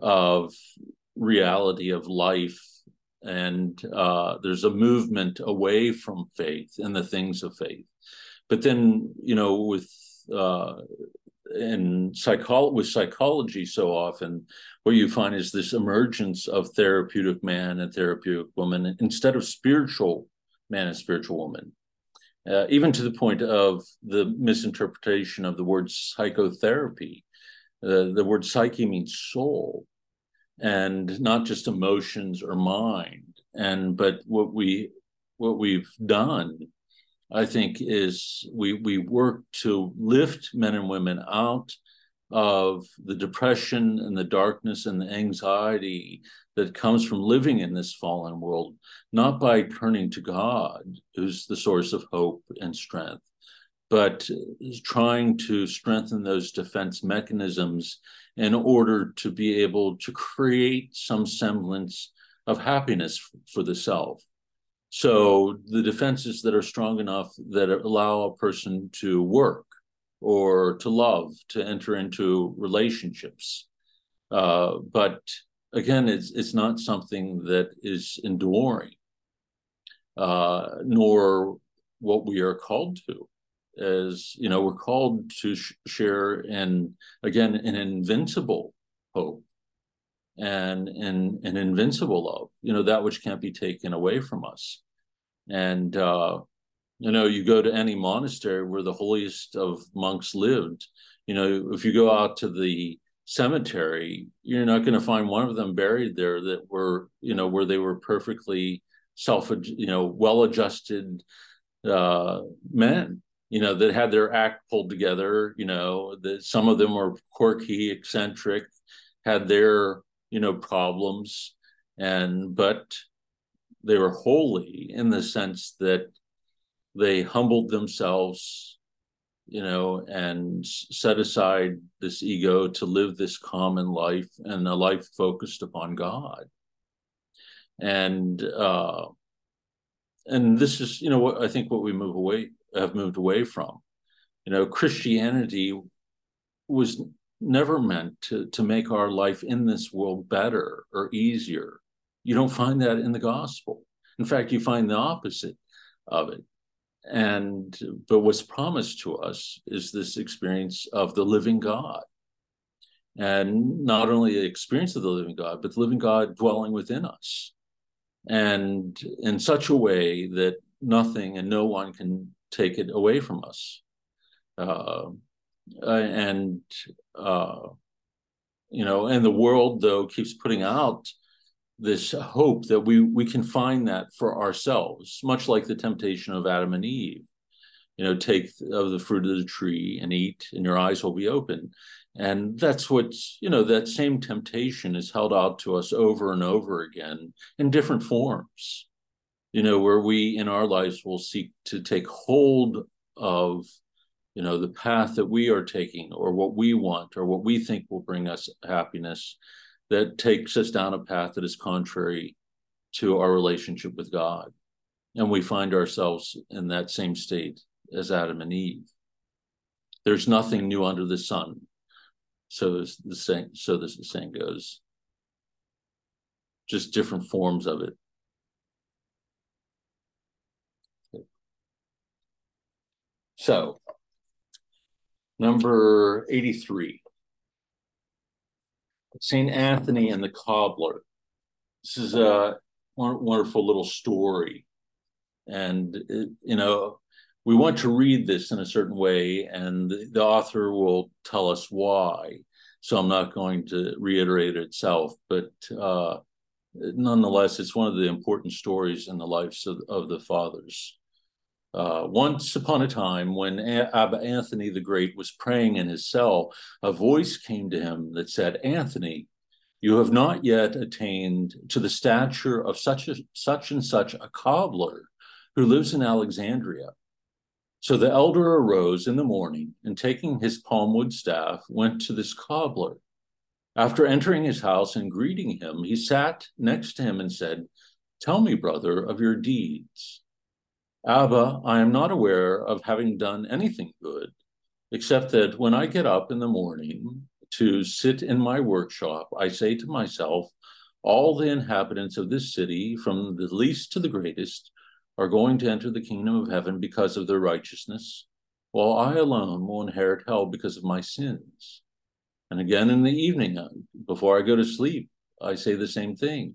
of reality of life, and uh, there's a movement away from faith and the things of faith. But then, you know, with uh, in with psychology so often what you find is this emergence of therapeutic man and therapeutic woman instead of spiritual man and spiritual woman. Uh, even to the point of the misinterpretation of the word psychotherapy. Uh, the word psyche means soul and not just emotions or mind. And but what we what we've done I think is we we work to lift men and women out of the depression and the darkness and the anxiety that comes from living in this fallen world, not by turning to God, who's the source of hope and strength, but trying to strengthen those defense mechanisms in order to be able to create some semblance of happiness for the self. So the defenses that are strong enough that allow a person to work or to love, to enter into relationships. Uh, but again, it's it's not something that is enduring, uh, nor what we are called to. As you know, we're called to sh- share in again an invincible hope and an, invincible love, you know, that which can't be taken away from us. And, uh, you know, you go to any monastery where the holiest of monks lived, you know, if you go out to the cemetery, you're not going to find one of them buried there that were, you know, where they were perfectly self, you know, well adjusted uh, men you know, that had their act pulled together, you know, that some of them were quirky, eccentric, had their you know problems. And but they were holy in the sense that they humbled themselves you know and set aside this ego to live this common life and a life focused upon god. And uh and this is you know what i think what we move away have moved away from. You know christianity was never meant to, to make our life in this world better or easier. You don't find that in the gospel. In fact, you find the opposite of it. And but what's promised to us is this experience of the living God. And not only the experience of the living God, but the living God dwelling within us. And in such a way that nothing and no one can take it away from us. Uh, uh, and uh, you know, and the world though keeps putting out this hope that we we can find that for ourselves, much like the temptation of Adam and Eve. you know, take of the fruit of the tree and eat, and your eyes will be open. And that's what's, you know, that same temptation is held out to us over and over again in different forms, you know, where we in our lives will seek to take hold of, you know, the path that we are taking or what we want or what we think will bring us happiness that takes us down a path that is contrary to our relationship with God. And we find ourselves in that same state as Adam and Eve. There's nothing new under the sun. So the saying, so this the saying goes. Just different forms of it. So, number 83. St. Anthony and the Cobbler. This is a wonderful little story. And, it, you know, we want to read this in a certain way, and the, author will tell us why. So I'm not going to reiterate itself, but uh, nonetheless, it's one of the important stories in the lives of, of the fathers. Uh, once upon a time, when Abba Anthony the Great was praying in his cell, a voice came to him that said, Anthony, you have not yet attained to the stature of such a, such and such a cobbler who lives in Alexandria. So the elder arose in the morning and taking his palmwood staff, went to this cobbler. After entering his house and greeting him, he sat next to him and said, Tell me, brother, of your deeds. Abba, I am not aware of having done anything good, except that when I get up in the morning to sit in my workshop, I say to myself, all the inhabitants of this city, from the least to the greatest, are going to enter the kingdom of heaven because of their righteousness, while I alone will inherit hell because of my sins. And again in the evening, uh, before I go to sleep, I say the same thing.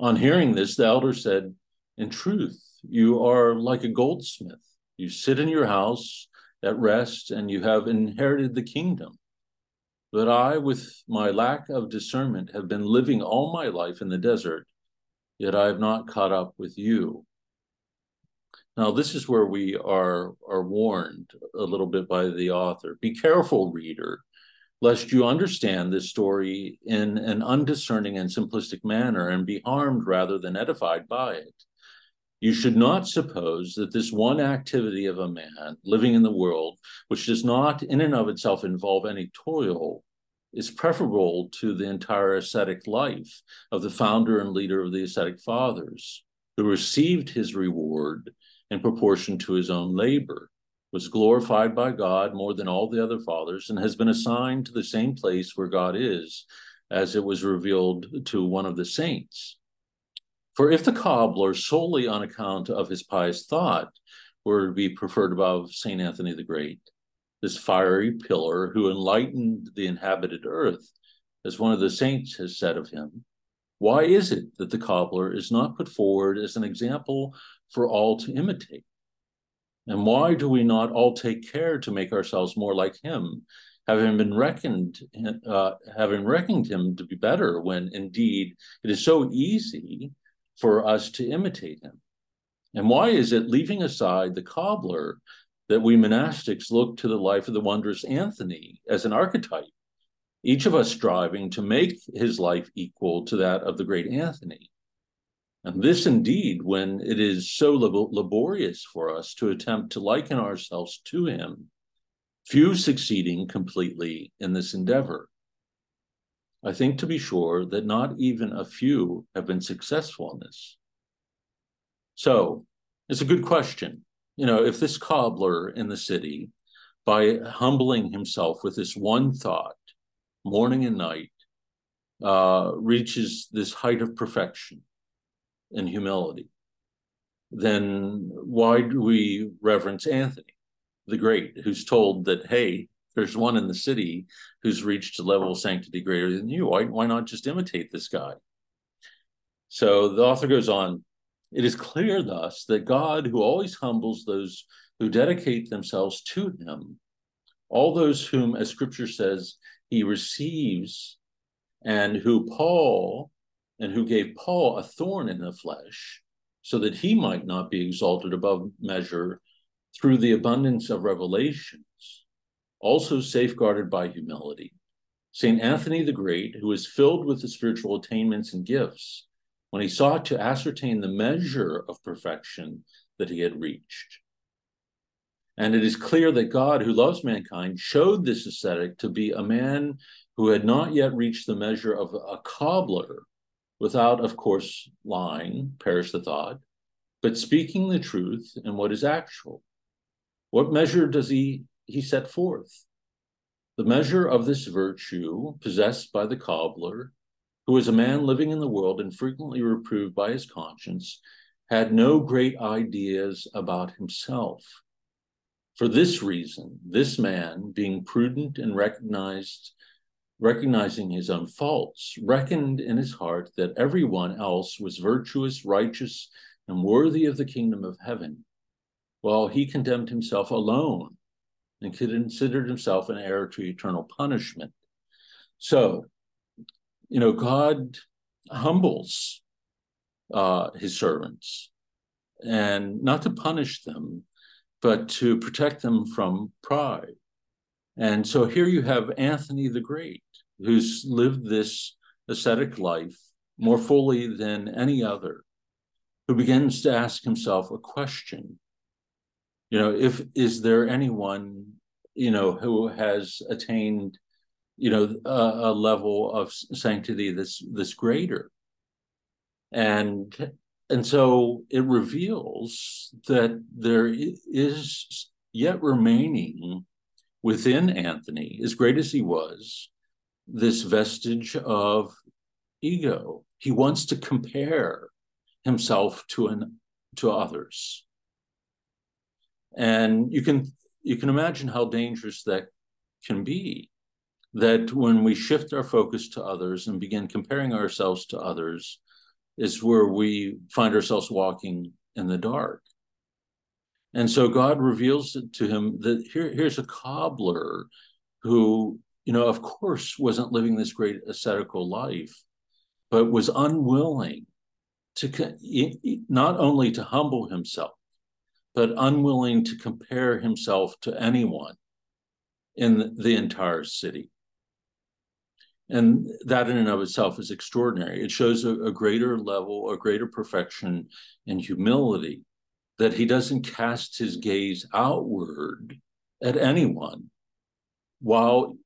On hearing this, the elder said, In truth, you are like a goldsmith. You sit in your house at rest, and you have inherited the kingdom. But I, with my lack of discernment, have been living all my life in the desert, yet I have not caught up with you. Now, this is where we are, are warned a little bit by the author. Be careful, reader, lest you understand this story in an undiscerning and simplistic manner and be harmed rather than edified by it. You should not suppose that this one activity of a man living in the world, which does not in and of itself involve any toil, is preferable to the entire ascetic life of the founder and leader of the ascetic fathers, who received his reward in proportion to his own labor, was glorified by God more than all the other fathers, and has been assigned to the same place where God is, as it was revealed to one of the saints. For if the cobbler, solely on account of his pious thought, were to be preferred above St. Anthony the Great, this fiery pillar who enlightened the inhabited earth, as one of the saints has said of him, why is it that the cobbler is not put forward as an example for all to imitate? And why do we not all take care to make ourselves more like him, having been reckoned, uh, having reckoned him to be better, when indeed it is so easy for us to imitate him? And why is it, leaving aside the cobbler, that we monastics look to the life of the wondrous Anthony as an archetype each of us striving to make his life equal to that of the great Anthony. And this indeed, when it is so lab- laborious for us to attempt to liken ourselves to him, few succeeding completely in this endeavor. I think to be sure that not even a few have been successful in this. So it's a good question. You know, if this cobbler in the city, by humbling himself with this one thought, morning and night, uh, reaches this height of perfection and humility, then why do we reverence Anthony the Great, who's told that, hey, there's one in the city who's reached a level of sanctity greater than you. Why, why not just imitate this guy? So the author goes on it is clear thus that God, who always humbles those who dedicate themselves to him, all those whom, as scripture says, he receives and who Paul and who gave Paul a thorn in the flesh so that he might not be exalted above measure through the abundance of revelations, also safeguarded by humility. St. Anthony the Great, who was filled with the spiritual attainments and gifts, when he sought to ascertain the measure of perfection that he had reached. And it is clear that God, who loves mankind, showed this ascetic to be a man who had not yet reached the measure of a cobbler, without, of course, lying, perish the thought, but speaking the truth in what is actual. What measure does he, he set forth? The measure of this virtue possessed by the cobbler, who was a man living in the world and frequently reproved by his conscience, had no great ideas about himself. For this reason, this man, being prudent and recognized, recognizing his own faults, reckoned in his heart that everyone else was virtuous, righteous, and worthy of the kingdom of heaven, while he condemned himself alone and considered himself an heir to eternal punishment. So, you know, God humbles uh, his servants and not to punish them, but to protect them from pride. And so here you have Anthony the Great, who's lived this ascetic life more fully than any other, who begins to ask himself a question. You know, if is there anyone, you know, who has attained, you know, a, a level of sanctity that's this greater? And and so it reveals that there is yet remaining within Anthony, as great as he was, this vestige of ego. He wants to compare himself to an to others. And you can you can imagine how dangerous that can be. That when we shift our focus to others and begin comparing ourselves to others, is where we find ourselves walking in the dark. And so God reveals it to him that here, here's a cobbler who, you know, of course, wasn't living this great ascetical life, but was unwilling to not only to humble himself, but unwilling to compare himself to anyone in the entire city. And that in and of itself is extraordinary. It shows a, a greater level, a greater perfection and humility that he doesn't cast his gaze outward at anyone while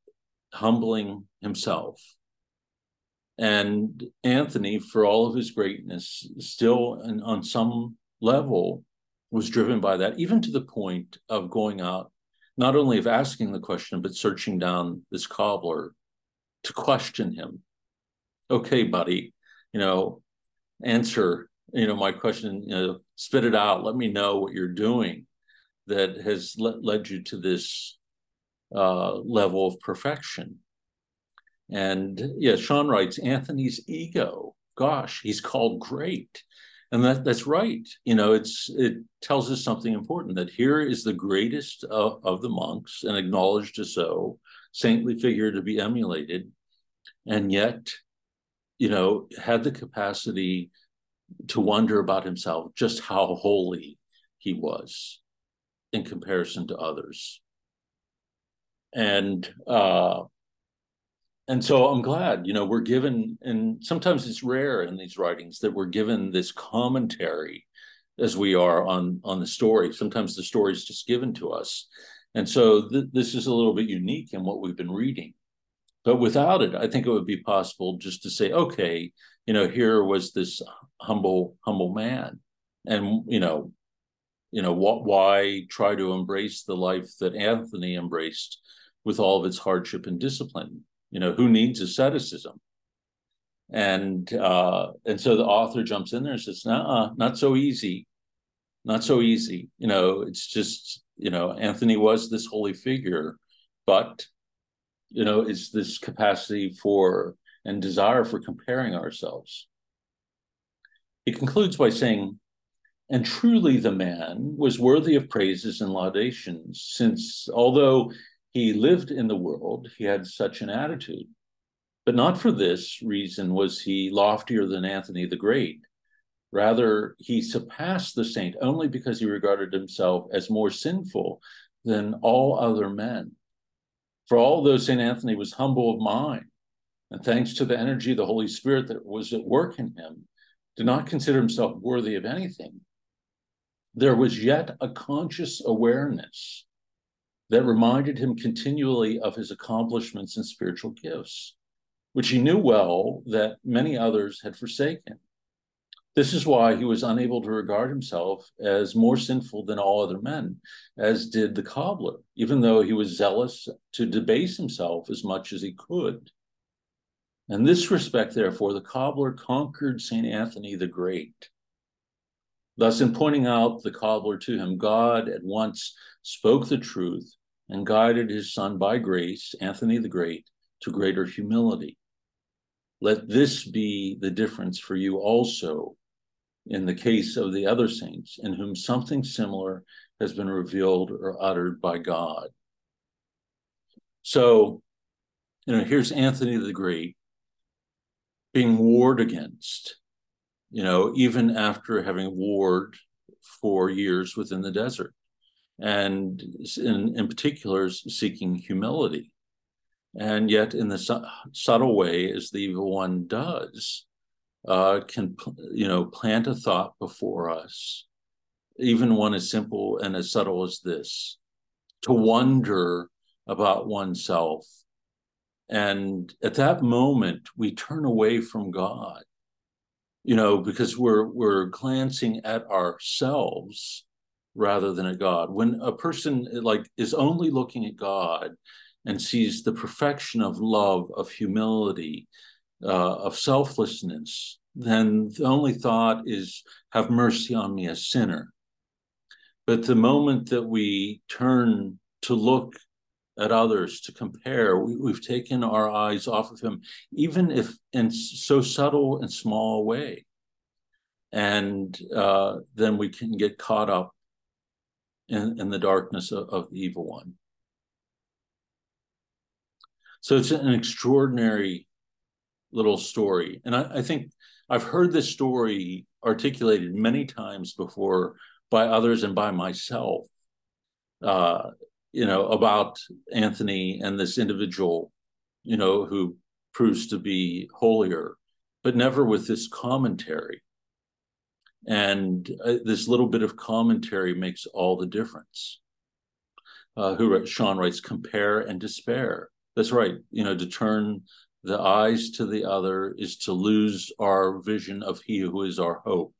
humbling himself. And Anthony, for all of his greatness, still on some level was driven by that, even to the point of going out, not only of asking the question, but searching down this cobbler to question him. Okay, buddy, you know, answer, you know, my question, you know, spit it out. Let me know what you're doing that has le- led you to this uh, level of perfection. And yeah, Sean writes Anthony's ego. Gosh, he's called great. And that, that's right. You know, it's it tells us something important that here is the greatest of, of the monks and acknowledged as so, saintly figure to be emulated, and yet, you know, had the capacity to wonder about himself, just how holy he was in comparison to others. And uh, and so I'm glad, you know, we're given, and sometimes it's rare in these writings that we're given this commentary as we are on on the story. Sometimes the story is just given to us, and so th- this is a little bit unique in what we've been reading. But without it, I think it would be possible just to say, okay, you know, here was this humble, humble man, and you know, you know, what? Why try to embrace the life that Anthony embraced with all of its hardship and discipline? You know, who needs asceticism? And uh, and so the author jumps in there and says, "Nah, not so easy, not so easy." You know, it's just you know, Anthony was this holy figure, but you know, it's this capacity for and desire for comparing ourselves. He concludes by saying, and truly the man was worthy of praises and laudations, since although he lived in the world, he had such an attitude. But not for this reason was he loftier than Anthony the Great, Rather, he surpassed the saint only because he regarded himself as more sinful than all other men. For although St. Anthony was humble of mind, and thanks to the energy of the Holy Spirit that was at work in him, did not consider himself worthy of anything, there was yet a conscious awareness that reminded him continually of his accomplishments and spiritual gifts, which he knew well that many others had forsaken. This is why he was unable to regard himself as more sinful than all other men, as did the cobbler, even though he was zealous to debase himself as much as he could. In this respect, therefore, the cobbler conquered St. Anthony the Great. Thus, in pointing out the cobbler to him, God at once spoke the truth and guided his son by grace, Anthony the Great, to greater humility. Let this be the difference for you also in the case of the other saints, in whom something similar has been revealed or uttered by God. So, you know, here's Anthony the Great being warred against, you know, even after having warred for years within the desert, and in, in particular, seeking humility. And yet, in the su- subtle way, as the evil one does, uh, can you know plant a thought before us, even one as simple and as subtle as this, to wonder about oneself. And at that moment, we turn away from God, you know, because we're we're glancing at ourselves rather than at God. When a person like is only looking at God and sees the perfection of love, of humility, uh, of selflessness, then the only thought is, have mercy on me, a sinner. But the moment that we turn to look at others, to compare, we, have taken our eyes off of him, even if in so subtle and small a way. And uh, then we can get caught up in, in the darkness of, of the evil one. So it's an extraordinary little story. And I, I, think I've heard this story articulated many times before by others and by myself, uh, you know, about Anthony and this individual, you know, who proves to be holier, but never with this commentary. And uh, this little bit of commentary makes all the difference. Uh, who Sean writes, compare and despair. That's right. You know, to turn the eyes to the other is to lose our vision of he who is our hope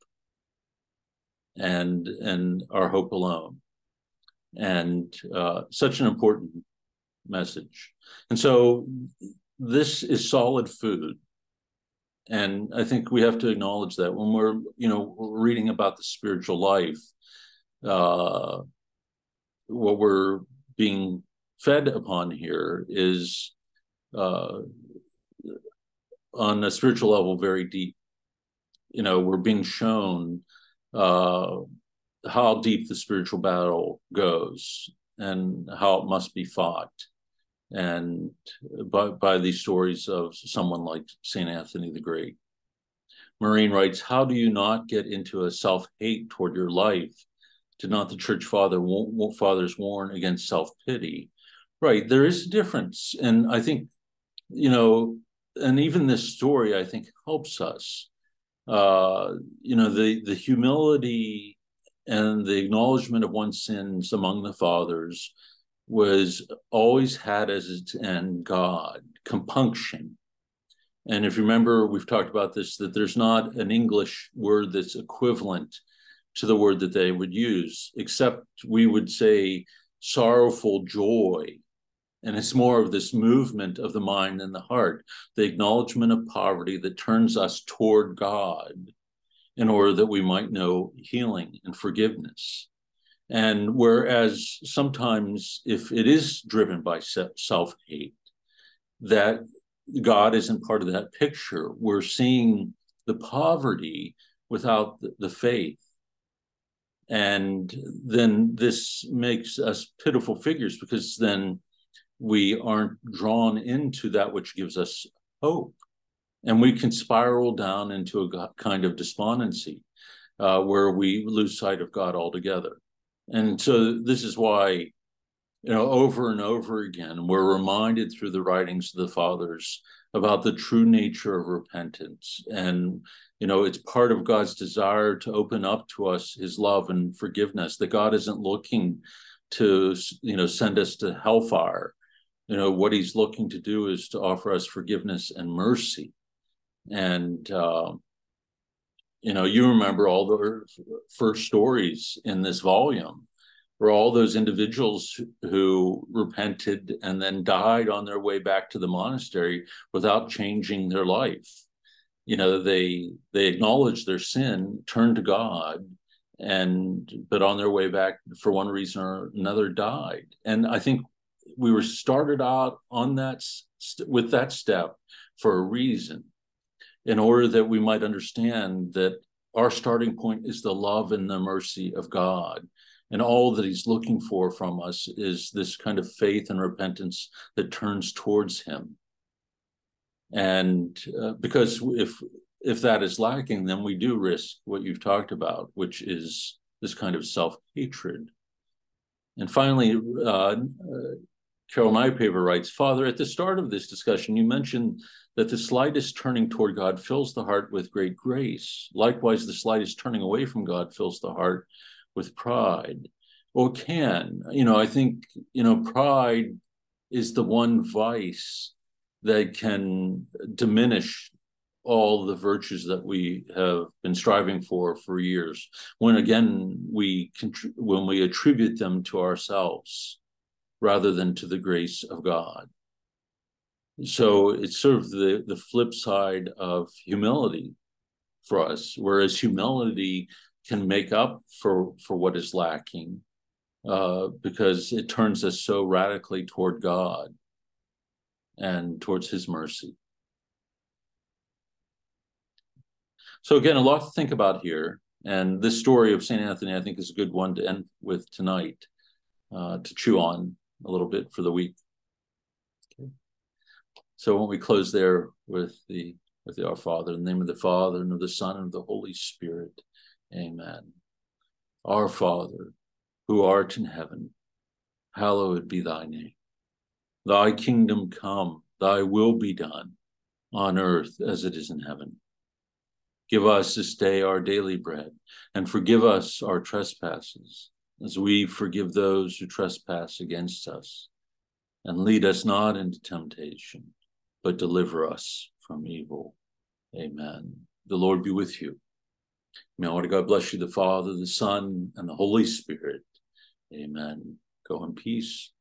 and and our hope alone and uh, such an important message and so this is solid food and i think we have to acknowledge that when we're you know reading about the spiritual life uh, what we're being fed upon here is uh, on a spiritual level very deep. You know, we're being shown uh, how deep the spiritual battle goes and how it must be fought. And by, by these stories of someone like St. Anthony the Great. Maureen writes, How do you not get into a self hate toward your life? Did not the church father fathers warn against self pity? Right, there is a difference. And I think, you know, and even this story, I think, helps us. Uh, you know, the the humility and the acknowledgement of one's sins among the fathers was always had as its end God, compunction. And if you remember, we've talked about this that there's not an English word that's equivalent to the word that they would use, except we would say sorrowful joy and it's more of this movement of the mind and the heart, the acknowledgement of poverty that turns us toward God in order that we might know healing and forgiveness. And whereas sometimes, if it is driven by self hate, that God isn't part of that picture, we're seeing the poverty without the faith. And then this makes us pitiful figures because then we aren't drawn into that which gives us hope. And we can spiral down into a kind of despondency uh, where we lose sight of God altogether. And so this is why, you know, over and over again, we're reminded through the writings of the fathers about the true nature of repentance. And, you know, it's part of God's desire to open up to us his love and forgiveness, that God isn't looking to, you know, send us to hellfire. You know, what he's looking to do is to offer us forgiveness and mercy. And, uh, you know, you remember all the first stories in this volume were all those individuals who repented and then died on their way back to the monastery without changing their life. You know, they they acknowledged their sin, turned to God, and but on their way back for one reason or another died. And I think we were started out on that st- with that step for a reason in order that we might understand that our starting point is the love and the mercy of God. And all that he's looking for from us is this kind of faith and repentance that turns towards him. And uh, because if if that is lacking, then we do risk what you've talked about, which is this kind of self hatred. And finally, uh, uh, Carol Nypaver writes Father, at the start of this discussion, you mentioned that the slightest turning toward God fills the heart with great grace. Likewise, the slightest turning away from God fills the heart with pride, or can. You know, I think, you know, pride is the one vice that can diminish all the virtues that we have been striving for for years when again we when we attribute them to ourselves rather than to the grace of god. So it's sort of the the flip side of humility for us whereas humility can make up for for what is lacking uh, because it turns us so radically toward god and towards his mercy. So again a lot to think about here and this story of st anthony i think is a good one to end with tonight uh, to chew on a little bit for the week so when we close there with the with the Our Father, in the name of the Father and of the Son and of the Holy Spirit, Amen. Our Father, who art in heaven, hallowed be thy name. Thy kingdom come, thy will be done, on earth as it is in heaven. Give us this day our daily bread, and forgive us our trespasses, as we forgive those who trespass against us. And lead us not into temptation but deliver us from evil. Amen. The Lord be with you. May Almighty God bless you, the Father, the Son, and the Holy Spirit. Amen. Go in peace.